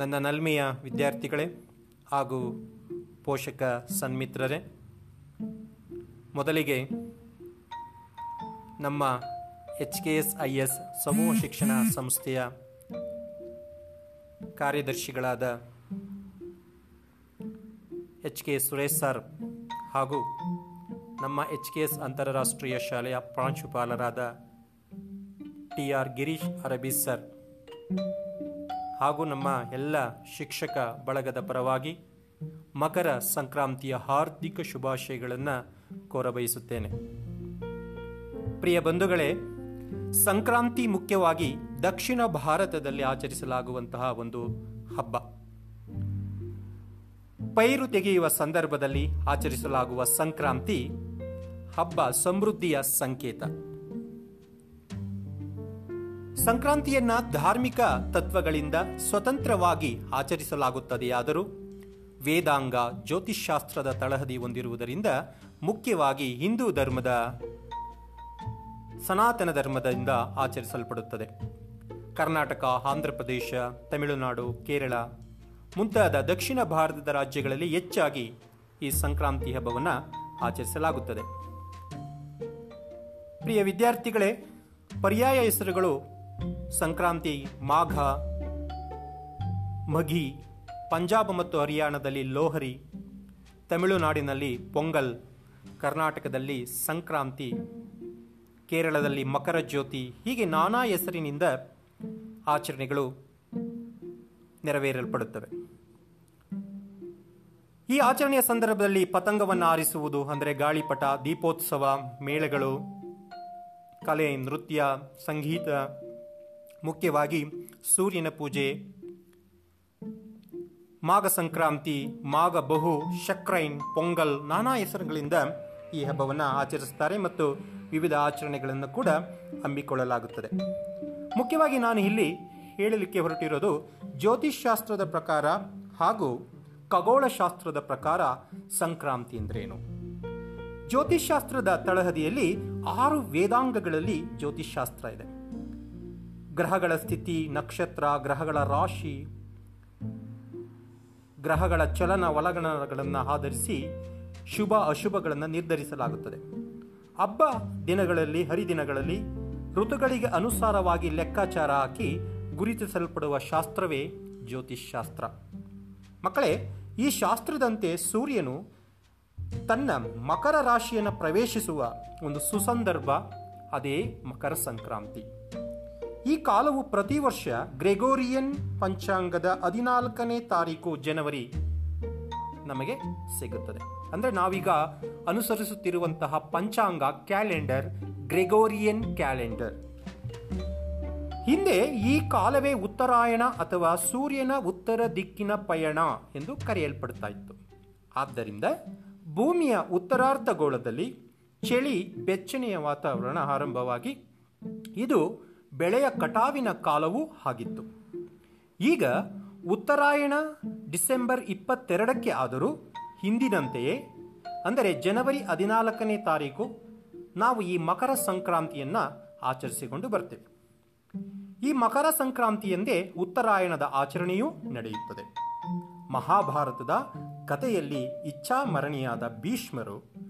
ನನ್ನ ನಲ್ಮೆಯ ವಿದ್ಯಾರ್ಥಿಗಳೇ ಹಾಗೂ ಪೋಷಕ ಸನ್ಮಿತ್ರರೇ, ಮೊದಲಿಗೆ ನಮ್ಮ H K S I S ಸಮೂಹ ಶಿಕ್ಷಣ ಸಂಸ್ಥೆಯ ಕಾರ್ಯದರ್ಶಿಗಳಾದ ಎಚ್ ಕೆ ಸುರೇಶ್ ಸರ್ ಹಾಗೂ ನಮ್ಮ ಎಚ್ ಕೆ ಎಸ್ ಅಂತಾರಾಷ್ಟ್ರೀಯ ಶಾಲೆಯ ಪ್ರಾಂಶುಪಾಲರಾದ ಟಿ ಆರ್ ಗಿರೀಶ್ ಅರಬಿ ಸರ್. ಹಾಗೂ ನಮ್ಮ ಎಲ್ಲ ಶಿಕ್ಷಕ ಬಳಗದ ಪರವಾಗಿ ಮಕರ ಸಂಕ್ರಾಂತಿಯ ಹಾರ್ದಿಕ ಶುಭಾಶಯಗಳನ್ನು ಕೋರಬಯಸುತ್ತೇನೆ. ಪ್ರಿಯ ಬಂಧುಗಳೇ, ಸಂಕ್ರಾಂತಿ ಮುಖ್ಯವಾಗಿ ದಕ್ಷಿಣ ಭಾರತದಲ್ಲಿ ಆಚರಿಸಲಾಗುವಂತಹ ಒಂದು ಹಬ್ಬ. ಪೈರು ತೆಗೆಯುವ ಸಂದರ್ಭದಲ್ಲಿ ಆಚರಿಸಲಾಗುವ ಸಂಕ್ರಾಂತಿ ಹಬ್ಬ ಸಮೃದ್ಧಿಯ ಸಂಕೇತ. ಸಂಕ್ರಾಂತಿಯನ್ನ ಧಾರ್ಮಿಕ ತತ್ವಗಳಿಂದ ಸ್ವತಂತ್ರವಾಗಿ ಆಚರಿಸಲಾಗುತ್ತದೆಯಾದರೂ ವೇದಾಂಗ ಜ್ಯೋತಿಷ್ಶಾಸ್ತ್ರದ ತಳಹದಿ ಹೊಂದಿರುವುದರಿಂದ ಮುಖ್ಯವಾಗಿ ಹಿಂದೂ ಧರ್ಮದ ಸನಾತನ ಧರ್ಮದಿಂದ ಆಚರಿಸಲ್ಪಡುತ್ತದೆ. ಕರ್ನಾಟಕ ಆಂಧ್ರಪ್ರದೇಶ ತಮಿಳುನಾಡು, ಕೇರಳ ಮುಂತಾದ ದಕ್ಷಿಣ ಭಾರತದ ರಾಜ್ಯಗಳಲ್ಲಿ ಹೆಚ್ಚಾಗಿ ಈ ಸಂಕ್ರಾಂತಿ ಹಬ್ಬವನ್ನು ಆಚರಿಸಲಾಗುತ್ತದೆ. ಪ್ರಿಯ ವಿದ್ಯಾರ್ಥಿಗಳೇ, ಪರ್ಯಾಯ ಹೆಸರುಗಳು ಸಂಕ್ರಾಂತಿ, ಮಾಘ, ಮಘಿ, ಪಂಜಾಬ್ ಮತ್ತು ಹರಿಯಾಣದಲ್ಲಿ ಲೋಹರಿ, ತಮಿಳುನಾಡಿನಲ್ಲಿ ಪೊಂಗಲ್, ಕರ್ನಾಟಕದಲ್ಲಿ ಸಂಕ್ರಾಂತಿ, ಕೇರಳದಲ್ಲಿ ಮಕರ ಜ್ಯೋತಿ, ಹೀಗೆ ನಾನಾ ಹೆಸರಿನಿಂದ ಆಚರಣೆಗಳು ನೆರವೇರಲ್ಪಡುತ್ತವೆ. ಈ ಆಚರಣೆಯ ಸಂದರ್ಭದಲ್ಲಿ ಪತಂಗವನ್ನು ಆರಿಸುವುದು ಅಂದರೆ ಗಾಳಿಪಟ, ದೀಪೋತ್ಸವ, ಮೇಳಗಳು, ಕಲೆ, ನೃತ್ಯ, ಸಂಗೀತ ಮುಖ್ಯವಾಗಿ ಸೂರ್ಯನ ಪೂಜೆ ಮಾಘ ಸಂಕ್ರಾಂತಿ ಮಾಘ ಬಹು ಶಕ್ರೈನ್, ಪೊಂಗಲ್ ನಾನಾ ಹೆಸರುಗಳಿಂದ ಈ ಹಬ್ಬವನ್ನು ಆಚರಿಸುತ್ತಾರೆ ಮತ್ತು ವಿವಿಧ ಆಚರಣೆಗಳನ್ನು ಕೂಡ ಹಮ್ಮಿಕೊಳ್ಳಲಾಗುತ್ತದೆ. ಮುಖ್ಯವಾಗಿ ನಾನು ಇಲ್ಲಿ ಹೇಳಲಿಕ್ಕೆ ಹೊರಟಿರೋದು ಜ್ಯೋತಿಷ್ಶಾಸ್ತ್ರದ ಪ್ರಕಾರ ಹಾಗೂ ಖಗೋಳಶಾಸ್ತ್ರದ ಪ್ರಕಾರ ಸಂಕ್ರಾಂತಿ ಅಂದ್ರೇನು. ಜ್ಯೋತಿಷ್ಶಾಸ್ತ್ರದ ತಳಹದಿಯಲ್ಲಿ ಆರು ವೇದಾಂಗಗಳಲ್ಲಿ ಜ್ಯೋತಿಷ್ಶಾಸ್ತ್ರ ಇದೆ. ಗ್ರಹಗಳ ಸ್ಥಿತಿ, ನಕ್ಷತ್ರ, ಗ್ರಹಗಳ ರಾಶಿ, ಗ್ರಹಗಳ ಚಲನ ಒಳಗಣಗಳನ್ನು ಆಧರಿಸಿ ಶುಭ ಅಶುಭಗಳನ್ನು ನಿರ್ಧರಿಸಲಾಗುತ್ತದೆ. ಹಬ್ಬ ದಿನಗಳಲ್ಲಿ, ಹರಿದಿನಗಳಲ್ಲಿ ಋತುಗಳಿಗೆ ಅನುಸಾರವಾಗಿ ಲೆಕ್ಕಾಚಾರ ಹಾಕಿ ಗುರುತಿಸಲ್ಪಡುವ ಶಾಸ್ತ್ರವೇ ಜ್ಯೋತಿಷ್ಶಾಸ್ತ್ರ. ಮಕ್ಕಳೇ, ಈ ಶಾಸ್ತ್ರದಂತೆ ಸೂರ್ಯನು ತನ್ನ ಮಕರ ರಾಶಿಯನ್ನು ಪ್ರವೇಶಿಸುವ ಒಂದು ಸುಸಂದರ್ಭ, ಅದೇ ಮಕರ ಸಂಕ್ರಾಂತಿ. ಈ ಕಾಲವು ಪ್ರತಿ ವರ್ಷ ಗ್ರೆಗೋರಿಯನ್ ಪಂಚಾಂಗದ ಹದಿನಾಲ್ಕನೇ ತಾರೀಕು ಜನವರಿ ನಮಗೆ ಸಿಗುತ್ತದೆ. ಅಂದರೆ ನಾವೀಗ ಅನುಸರಿಸುತ್ತಿರುವಂತಹ ಪಂಚಾಂಗ ಕ್ಯಾಲೆಂಡರ್, ಗ್ರೆಗೋರಿಯನ್ ಕ್ಯಾಲೆಂಡರ್. ಹಿಂದೆ ಈ ಕಾಲವೇ ಉತ್ತರಾಯಣ ಅಥವಾ ಸೂರ್ಯನ ಉತ್ತರ ದಿಕ್ಕಿನ ಪಯಣ ಎಂದು ಕರೆಯಲ್ಪಡ್ತಾ ಇತ್ತು. ಆದ್ದರಿಂದ ಭೂಮಿಯ ಉತ್ತರಾರ್ಧಗೋಳದಲ್ಲಿ ಚಳಿ ಬೆಚ್ಚನೆಯ ವಾತಾವರಣ ಆರಂಭವಾಗಿ ಇದು ಬೆಳೆಯ ಕಟಾವಿನ ಕಾಲವೂ ಆಗಿತ್ತು. ಈಗ ಉತ್ತರಾಯಣ ಡಿಸೆಂಬರ್ ಇಪ್ಪತ್ತೆರಡಕ್ಕೆ ಆದರೂ ಹಿಂದಿನಂತೆಯೇ, ಅಂದರೆ ಜನವರಿ ಹದಿನಾಲ್ಕನೇ ತಾರೀಕು, ನಾವು ಈ ಮಕರ ಸಂಕ್ರಾಂತಿಯನ್ನು ಆಚರಿಸಿಕೊಂಡು ಬರ್ತೇವೆ. ಈ ಮಕರ ಸಂಕ್ರಾಂತಿಯಂದೇ ಉತ್ತರಾಯಣದ ಆಚರಣೆಯೂ ನಡೆಯುತ್ತದೆ. ಮಹಾಭಾರತದ ಕಥೆಯಲ್ಲಿ ಇಚ್ಛಾಮರಣಿಯಾದ ಭೀಷ್ಮರು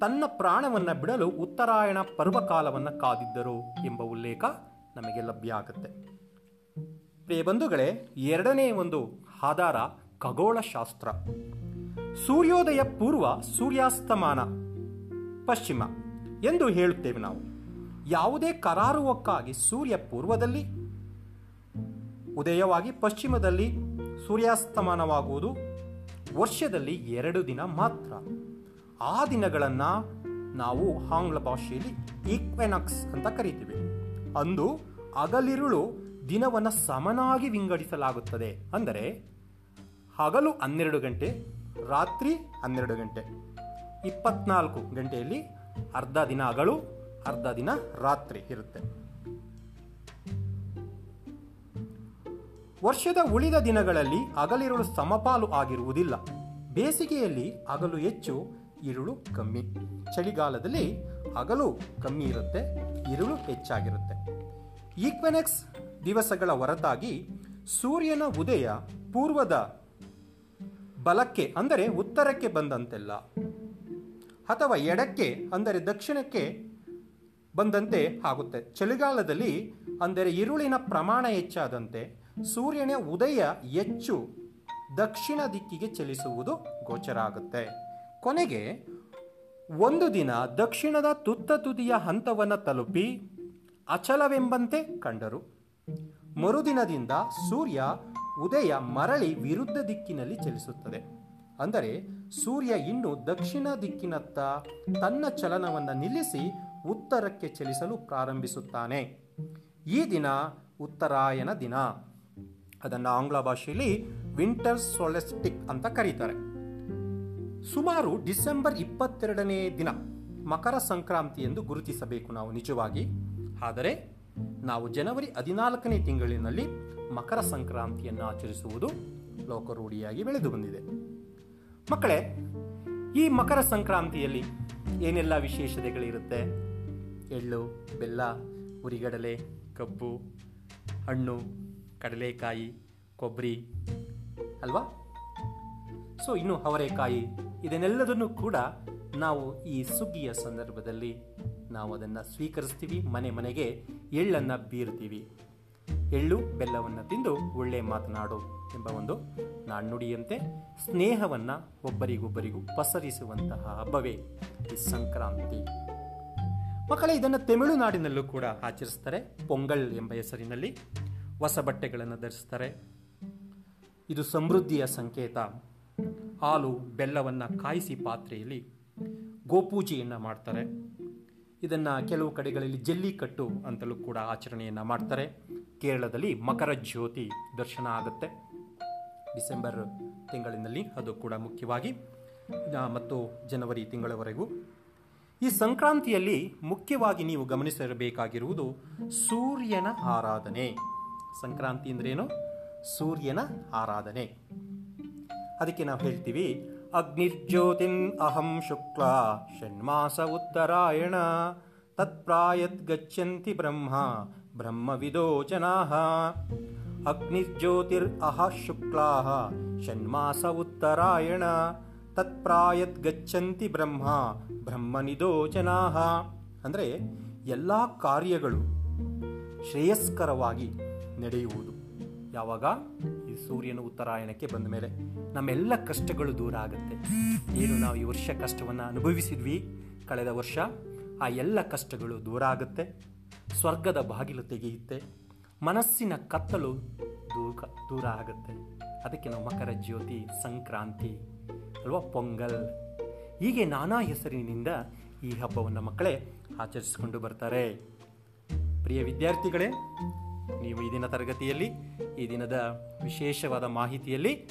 ತನ್ನ ಪ್ರಾಣವನ್ನು ಬಿಡಲು ಉತ್ತರಾಯಣ ಪರ್ವಕಾಲವನ್ನು ಕಾದಿದ್ದರು ಎಂಬ ಉಲ್ಲೇಖ ನಮಗೆ ಲಭ್ಯ ಆಗುತ್ತೆ. ಪ್ರಿಯ ಬಂಧುಗಳೇ, ಎರಡನೇ ಒಂದು ಆಧಾರ ಖಗೋಳಶಾಸ್ತ್ರ. ಸೂರ್ಯೋದಯ ಪೂರ್ವ ಸೂರ್ಯಾಸ್ತಮಾನ, ಪಶ್ಚಿಮ ಎಂದು ಹೇಳುತ್ತೇವೆ ನಾವು. ಯಾವುದೇ ಕರಾರುವಕ್ಕಾಗಿ ಸೂರ್ಯ ಪೂರ್ವದಲ್ಲಿ, ಉದಯವಾಗಿ ಪಶ್ಚಿಮದಲ್ಲಿ ಸೂರ್ಯಾಸ್ತಮಾನವಾಗುವುದು ವರ್ಷದಲ್ಲಿ ಎರಡು ದಿನ ಮಾತ್ರ. ಆ ದಿನಗಳನ್ನು ನಾವು ಆಂಗ್ಲ ಭಾಷೆಯಲ್ಲಿ ಈಕ್ವೆನಾಕ್ಸ್ ಅಂತ ಕರಿತೀವಿ. ಅಂದು ಹಗಲಿರುಳು ದಿನವನ್ನು ಸಮನಾಗಿ ವಿಂಗಡಿಸಲಾಗುತ್ತದೆ. ಅಂದರೆ ಹಗಲು ಹನ್ನೆರಡು ಗಂಟೆ, ರಾತ್ರಿ ಹನ್ನೆರಡು ಗಂಟೆ. ಇಪ್ಪತ್ನಾಲ್ಕು ಗಂಟೆಯಲ್ಲಿ ಅರ್ಧ ದಿನ ಹಗಲು, ಅರ್ಧ ದಿನ ರಾತ್ರಿ ಇರುತ್ತೆ. ವರ್ಷದ ಉಳಿದ ದಿನಗಳಲ್ಲಿ ಹಗಲಿರುಳು ಸಮಪಾಲು ಆಗಿರುವುದಿಲ್ಲ. ಬೇಸಿಗೆಯಲ್ಲಿ ಹಗಲು ಹೆಚ್ಚು, ಇರುಳು ಕಮ್ಮಿ. ಚಳಿಗಾಲದಲ್ಲಿ ಹಗಲು ಕಮ್ಮಿ ಇರುತ್ತೆ, ಇರುಳು ಹೆಚ್ಚಾಗಿರುತ್ತೆ. ಈಕ್ವೆನೆಕ್ಸ್ ದಿವಸಗಳ ಹೊರತಾಗಿ ಸೂರ್ಯನ ಉದಯ ಪೂರ್ವದ ಬಲಕ್ಕೆ ಅಂದರೆ ಉತ್ತರಕ್ಕೆ ಬಂದಂತೆಲ್ಲ, ಅಥವಾ ಎಡಕ್ಕೆ ಅಂದರೆ ದಕ್ಷಿಣಕ್ಕೆ ಬಂದಂತೆ ಆಗುತ್ತೆ. ಚಳಿಗಾಲದಲ್ಲಿ ಅಂದರೆ ಇರುಳಿನ ಪ್ರಮಾಣ ಹೆಚ್ಚಾದಂತೆ ಸೂರ್ಯನ ಉದಯ ಹೆಚ್ಚು ದಕ್ಷಿಣ ದಿಕ್ಕಿಗೆ ಚಲಿಸುವುದು ಗೋಚರ ಆಗುತ್ತೆ. ಕೊನೆಗೆ ಒಂದು ದಿನ ದಕ್ಷಿಣದ ತುತ್ತ ತುದಿಯ ಹಂತವನ್ನು ತಲುಪಿ ಅಚಲವೆಂಬಂತೆ ಕಂಡರು. ಮರುದಿನದಿಂದ ಸೂರ್ಯ ಉದಯ ಮರಳಿ ವಿರುದ್ಧ ದಿಕ್ಕಿನಲ್ಲಿ ಚಲಿಸುತ್ತದೆ. ಅಂದರೆ ಸೂರ್ಯ ಇನ್ನು ದಕ್ಷಿಣ ದಿಕ್ಕಿನತ್ತ ತನ್ನ ಚಲನವನ್ನು ನಿಲ್ಲಿಸಿ ಉತ್ತರಕ್ಕೆ ಚಲಿಸಲು ಪ್ರಾರಂಭಿಸುತ್ತಾನೆ. ಈ ದಿನ ಉತ್ತರಾಯಣ ದಿನ. ಅದನ್ನು ಆಂಗ್ಲ ಭಾಷೆಯಲ್ಲಿ ವಿಂಟರ್ ಸೊಲೆಸ್ಟಿಕ್ ಅಂತ ಕರೀತಾರೆ. ಸುಮಾರು ಡಿಸೆಂಬರ್ ಇಪ್ಪತ್ತೆರಡನೇ ದಿನ ಮಕರ ಸಂಕ್ರಾಂತಿ ಎಂದು ಗುರುತಿಸಬೇಕು ನಾವು ನಿಜವಾಗಿ. ಆದರೆ ನಾವು ಜನವರಿ ಹದಿನಾಲ್ಕನೇ ತಿಂಗಳಿನಲ್ಲಿ ಮಕರ ಸಂಕ್ರಾಂತಿಯನ್ನು ಆಚರಿಸುವುದು ಲೋಕರೂಢಿಯಾಗಿ ಬೆಳೆದು ಬಂದಿದೆ. ಮಕ್ಕಳೇ, ಈ ಮಕರ ಸಂಕ್ರಾಂತಿಯಲ್ಲಿ ಏನೆಲ್ಲ ವಿಶೇಷತೆಗಳಿರುತ್ತೆ? ಎಳ್ಳು, ಬೆಲ್ಲ, ಉರಿಗಡಲೆ, ಕಬ್ಬು, ಹಣ್ಣು, ಕಡಲೆಕಾಯಿ, ಕೊಬ್ಬರಿ, ಅಲ್ವಾ? ಸೊ, ಇನ್ನು ಅವರೆಕಾಯಿ, ಇದನ್ನೆಲ್ಲದನ್ನು ಕೂಡ ನಾವು ಈ ಸುಗ್ಗಿಯ ಸಂದರ್ಭದಲ್ಲಿ ನಾವು ಅದನ್ನು ಸ್ವೀಕರಿಸ್ತೀವಿ, ಮನೆ ಮನೆಗೆ ಎಳ್ಳನ್ನು ಬೀರ್ತೀವಿ. ಎಳ್ಳು, ಬೆಲ್ಲವನ್ನು ತಿಂದು ಒಳ್ಳೆ ಮಾತನಾಡು ಎಂಬ ಒಂದು ನಾಣ್ಣುಡಿಯಂತೆ ಸ್ನೇಹವನ್ನು ಒಬ್ಬರಿಗೊಬ್ಬರಿಗೂ ಪಸರಿಸುವಂತಹ ಹಬ್ಬವೇ ಈ ಸಂಕ್ರಾಂತಿ. ಮಕ್ಕಳೇ, ಇದನ್ನು ತಮಿಳುನಾಡಿನಲ್ಲೂ ಕೂಡ ಆಚರಿಸ್ತಾರೆ. ಪೊಂಗಲ್ ಎಂಬ ಹೆಸರಿನಲ್ಲಿ ಹೊಸ ಬಟ್ಟೆಗಳನ್ನು ಧರಿಸ್ತಾರೆ. ಇದು ಸಮೃದ್ಧಿಯ ಸಂಕೇತ. ಹಾಲು, ಬೆಲ್ಲವನ್ನು ಕಾಯಿಸಿ ಪಾತ್ರೆಯಲ್ಲಿ ಗೋಪೂಜೆಯನ್ನು ಮಾಡ್ತಾರೆ. ಇದನ್ನು ಕೆಲವು ಕಡೆಗಳಲ್ಲಿ ಜಲ್ಲಿಕಟ್ಟು ಅಂತಲೂ ಕೂಡ ಆಚರಣೆಯನ್ನು ಮಾಡ್ತಾರೆ. ಕೇರಳದಲ್ಲಿ ಮಕರ ಜ್ಯೋತಿ ದರ್ಶನ ಆಗುತ್ತೆ. ಡಿಸೆಂಬರ್ ತಿಂಗಳಿನಲ್ಲಿ ಅದು ಕೂಡ ಮುಖ್ಯವಾಗಿ ಮತ್ತು ಜನವರಿ ತಿಂಗಳವರೆಗೂ. ಈ ಸಂಕ್ರಾಂತಿಯಲ್ಲಿ ಮುಖ್ಯವಾಗಿ ನೀವು ಗಮನಿಸಿರಬೇಕಾಗಿರುವುದು ಸೂರ್ಯನ ಆರಾಧನೆ. ಸಂಕ್ರಾಂತಿ ಅಂದ್ರೇನು? ಸೂರ್ಯನ ಆರಾಧನೆ. ಅದಕ್ಕೆ ನಾವು ಹೇಳ್ತೀವಿ ಅಗ್ನಿರ್ಜ್ಯೋತಿನ್ ಅಹಂ ಶುಕ್ಲ ಷಣ್ಮಾಸ ಉತ್ತರಾಯಣ ತತ್ಪ್ರಾಯತ್ ಗಚ್ಚಂತಿ ಬ್ರಹ್ಮ ಬ್ರಹ್ಮ ಜನಾಃ ಅಗ್ನಿರ್ಜ್ಯೋತಿರ್ ಅಹ ಶುಕ್ಲಾ ಷಣ್ಮಾಸ ಉತ್ತರಾಯಣ ತತ್ಪ್ರಾಯತ್ ಗಚ್ಚಂತಿ ಬ್ರಹ್ಮ ಬ್ರಹ್ಮನಿದೋ ಜನಾಃ ಅಂದರೆ ಎಲ್ಲ ಕಾರ್ಯಗಳು ಶ್ರೇಯಸ್ಕರವಾಗಿ ನಡೆಯುವುದು. ಯಾವಾಗ? ಈ ಸೂರ್ಯನ ಉತ್ತರಾಯಣಕ್ಕೆ ಬಂದ ಮೇಲೆ ನಮ್ಮೆಲ್ಲ ಕಷ್ಟಗಳು ದೂರ ಆಗುತ್ತೆ. ಏನು ನಾವು ಈ ವರ್ಷ ಕಷ್ಟವನ್ನು ಅನುಭವಿಸಿದ್ವಿ. ಕಳೆದ ವರ್ಷ ಆ ಎಲ್ಲ ಕಷ್ಟಗಳು ದೂರ ಆಗುತ್ತೆ. ಸ್ವರ್ಗದ ಬಾಗಿಲು ತೆಗೆಯುತ್ತೆ. ಮನಸ್ಸಿನ ಕತ್ತಲು ದೂರ ದೂರ ಆಗುತ್ತೆ. ಅದಕ್ಕೆ ನಾವು ಮಕರ ಜ್ಯೋತಿ, ಸಂಕ್ರಾಂತಿ ಅಲ್ವಾ, ಪೊಂಗಲ್. ಹೀಗೆ ನಾನಾ ಹೆಸರಿನಿಂದ ಈ ಹಬ್ಬವನ್ನು ಮಕ್ಕಳೇ ಆಚರಿಸಿಕೊಂಡು ಬರ್ತಾರೆ. ಪ್ರಿಯ ವಿದ್ಯಾರ್ಥಿಗಳೇ ನೀವು ಈ ದಿನ ತರಗತಿಯಲ್ಲಿ, ಈ ದಿನದ ವಿಶೇಷವಾದ ಮಾಹಿತಿಯಲ್ಲಿ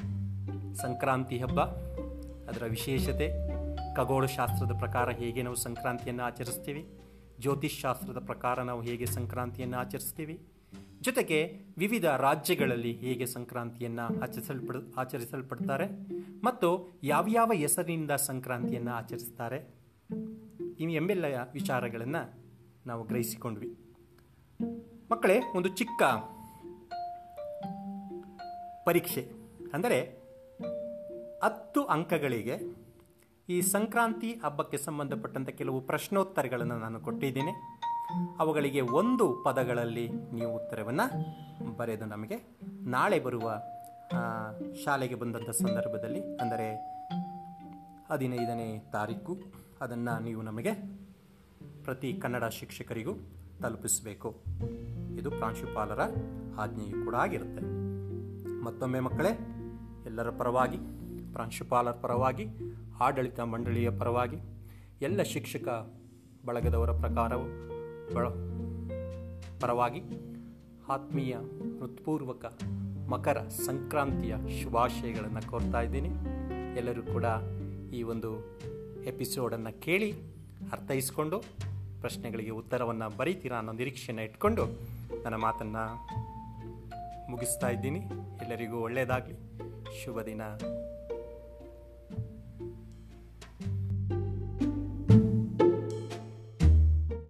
ಸಂಕ್ರಾಂತಿ ಹಬ್ಬ, ಅದರ ವಿಶೇಷತೆ, ಖಗೋಳಶಾಸ್ತ್ರದ ಪ್ರಕಾರ ಹೇಗೆ ನಾವು ಸಂಕ್ರಾಂತಿಯನ್ನು ಆಚರಿಸ್ತೀವಿ ಜ್ಯೋತಿಷಾಸ್ತ್ರದ ಪ್ರಕಾರ ನಾವು ಹೇಗೆ ಸಂಕ್ರಾಂತಿಯನ್ನು ಆಚರಿಸ್ತೀವಿ, ಜೊತೆಗೆ ವಿವಿಧ ರಾಜ್ಯಗಳಲ್ಲಿ ಹೇಗೆ ಸಂಕ್ರಾಂತಿಯನ್ನು ಆಚರಿಸಲ್ಪಡ, ಆಚರಿಸಲ್ಪಡ್ತಾರೆ, ಮತ್ತು ಯಾವ್ಯಾವ ಹೆಸರಿನಿಂದ ಸಂಕ್ರಾಂತಿಯನ್ನು ಆಚರಿಸ್ತಾರೆ ಇವು ಎಂಬೆಲ್ಲ ವಿಚಾರಗಳನ್ನು ನಾವು ಗ್ರಹಿಸಿಕೊಂಡ್ವಿ. ಮಕ್ಕಳೇ, ಒಂದು ಚಿಕ್ಕ ಪರೀಕ್ಷೆ. ಅಂದರೆ ಹತ್ತು ಅಂಕಗಳಿಗೆ ಈ ಸಂಕ್ರಾಂತಿ ಹಬ್ಬಕ್ಕೆ ಸಂಬಂಧಪಟ್ಟಂಥ ಕೆಲವು ಪ್ರಶ್ನೋತ್ತರಗಳನ್ನು ನಾನು ಕೊಟ್ಟಿದ್ದೀನಿ. ಅವುಗಳಿಗೆ ಒಂದು ಪದಗಳಲ್ಲಿ ನೀವು ಉತ್ತರವನ್ನು ಬರೆದು ನಮಗೆ ನಾಳೆ ಬರುವ ಶಾಲೆಗೆ ಬಂದಂಥ ಸಂದರ್ಭದಲ್ಲಿ, ಅಂದರೆ ಹದಿನೈದನೇ ತಾರೀಕು, ಅದನ್ನು ನೀವು ನಮಗೆ ಪ್ರತಿ ಕನ್ನಡ ಶಿಕ್ಷಕರಿಗೂ ತಲುಪಿಸಬೇಕು. ಇದು ಪ್ರಾಂಶುಪಾಲರ ಆಜ್ಞೆಯು ಕೂಡ ಆಗಿರುತ್ತೆ. ಮತ್ತೊಮ್ಮೆ ಮಕ್ಕಳೇ, ಎಲ್ಲರ ಪರವಾಗಿ, ಪ್ರಾಂಶುಪಾಲರ ಪರವಾಗಿ, ಆಡಳಿತ ಮಂಡಳಿಯ ಪರವಾಗಿ, ಎಲ್ಲ ಶಿಕ್ಷಕ ಬಳಗದವರ ಪ್ರಕಾರವು ಬಳ ಪರವಾಗಿ ಆತ್ಮೀಯ, ಹೃತ್ಪೂರ್ವಕ, ಮಕರ ಸಂಕ್ರಾಂತಿಯ ಶುಭಾಶಯಗಳನ್ನು ಕೋರ್ತಾ ಇದ್ದೀನಿ. ಎಲ್ಲರೂ ಕೂಡ ಈ ಒಂದು ಎಪಿಸೋಡನ್ನು ಕೇಳಿ ಅರ್ಥೈಸ್ಕೊಂಡು ಪ್ರಶ್ನೆಗಳಿಗೆ ಉತ್ತರವನ್ನು ಬರೀತೀರಾ ಅನ್ನೋ ನಿರೀಕ್ಷೆಯನ್ನು ಇಟ್ಕೊಂಡು ನನ್ನ ಮಾತನ್ನು ಮುಗಿಸ್ತಾ ಇದ್ದೀನಿ. ಎಲ್ಲರಿಗೂ ಒಳ್ಳೆಯದಾಗಲಿ ಶುಭ ದಿನ.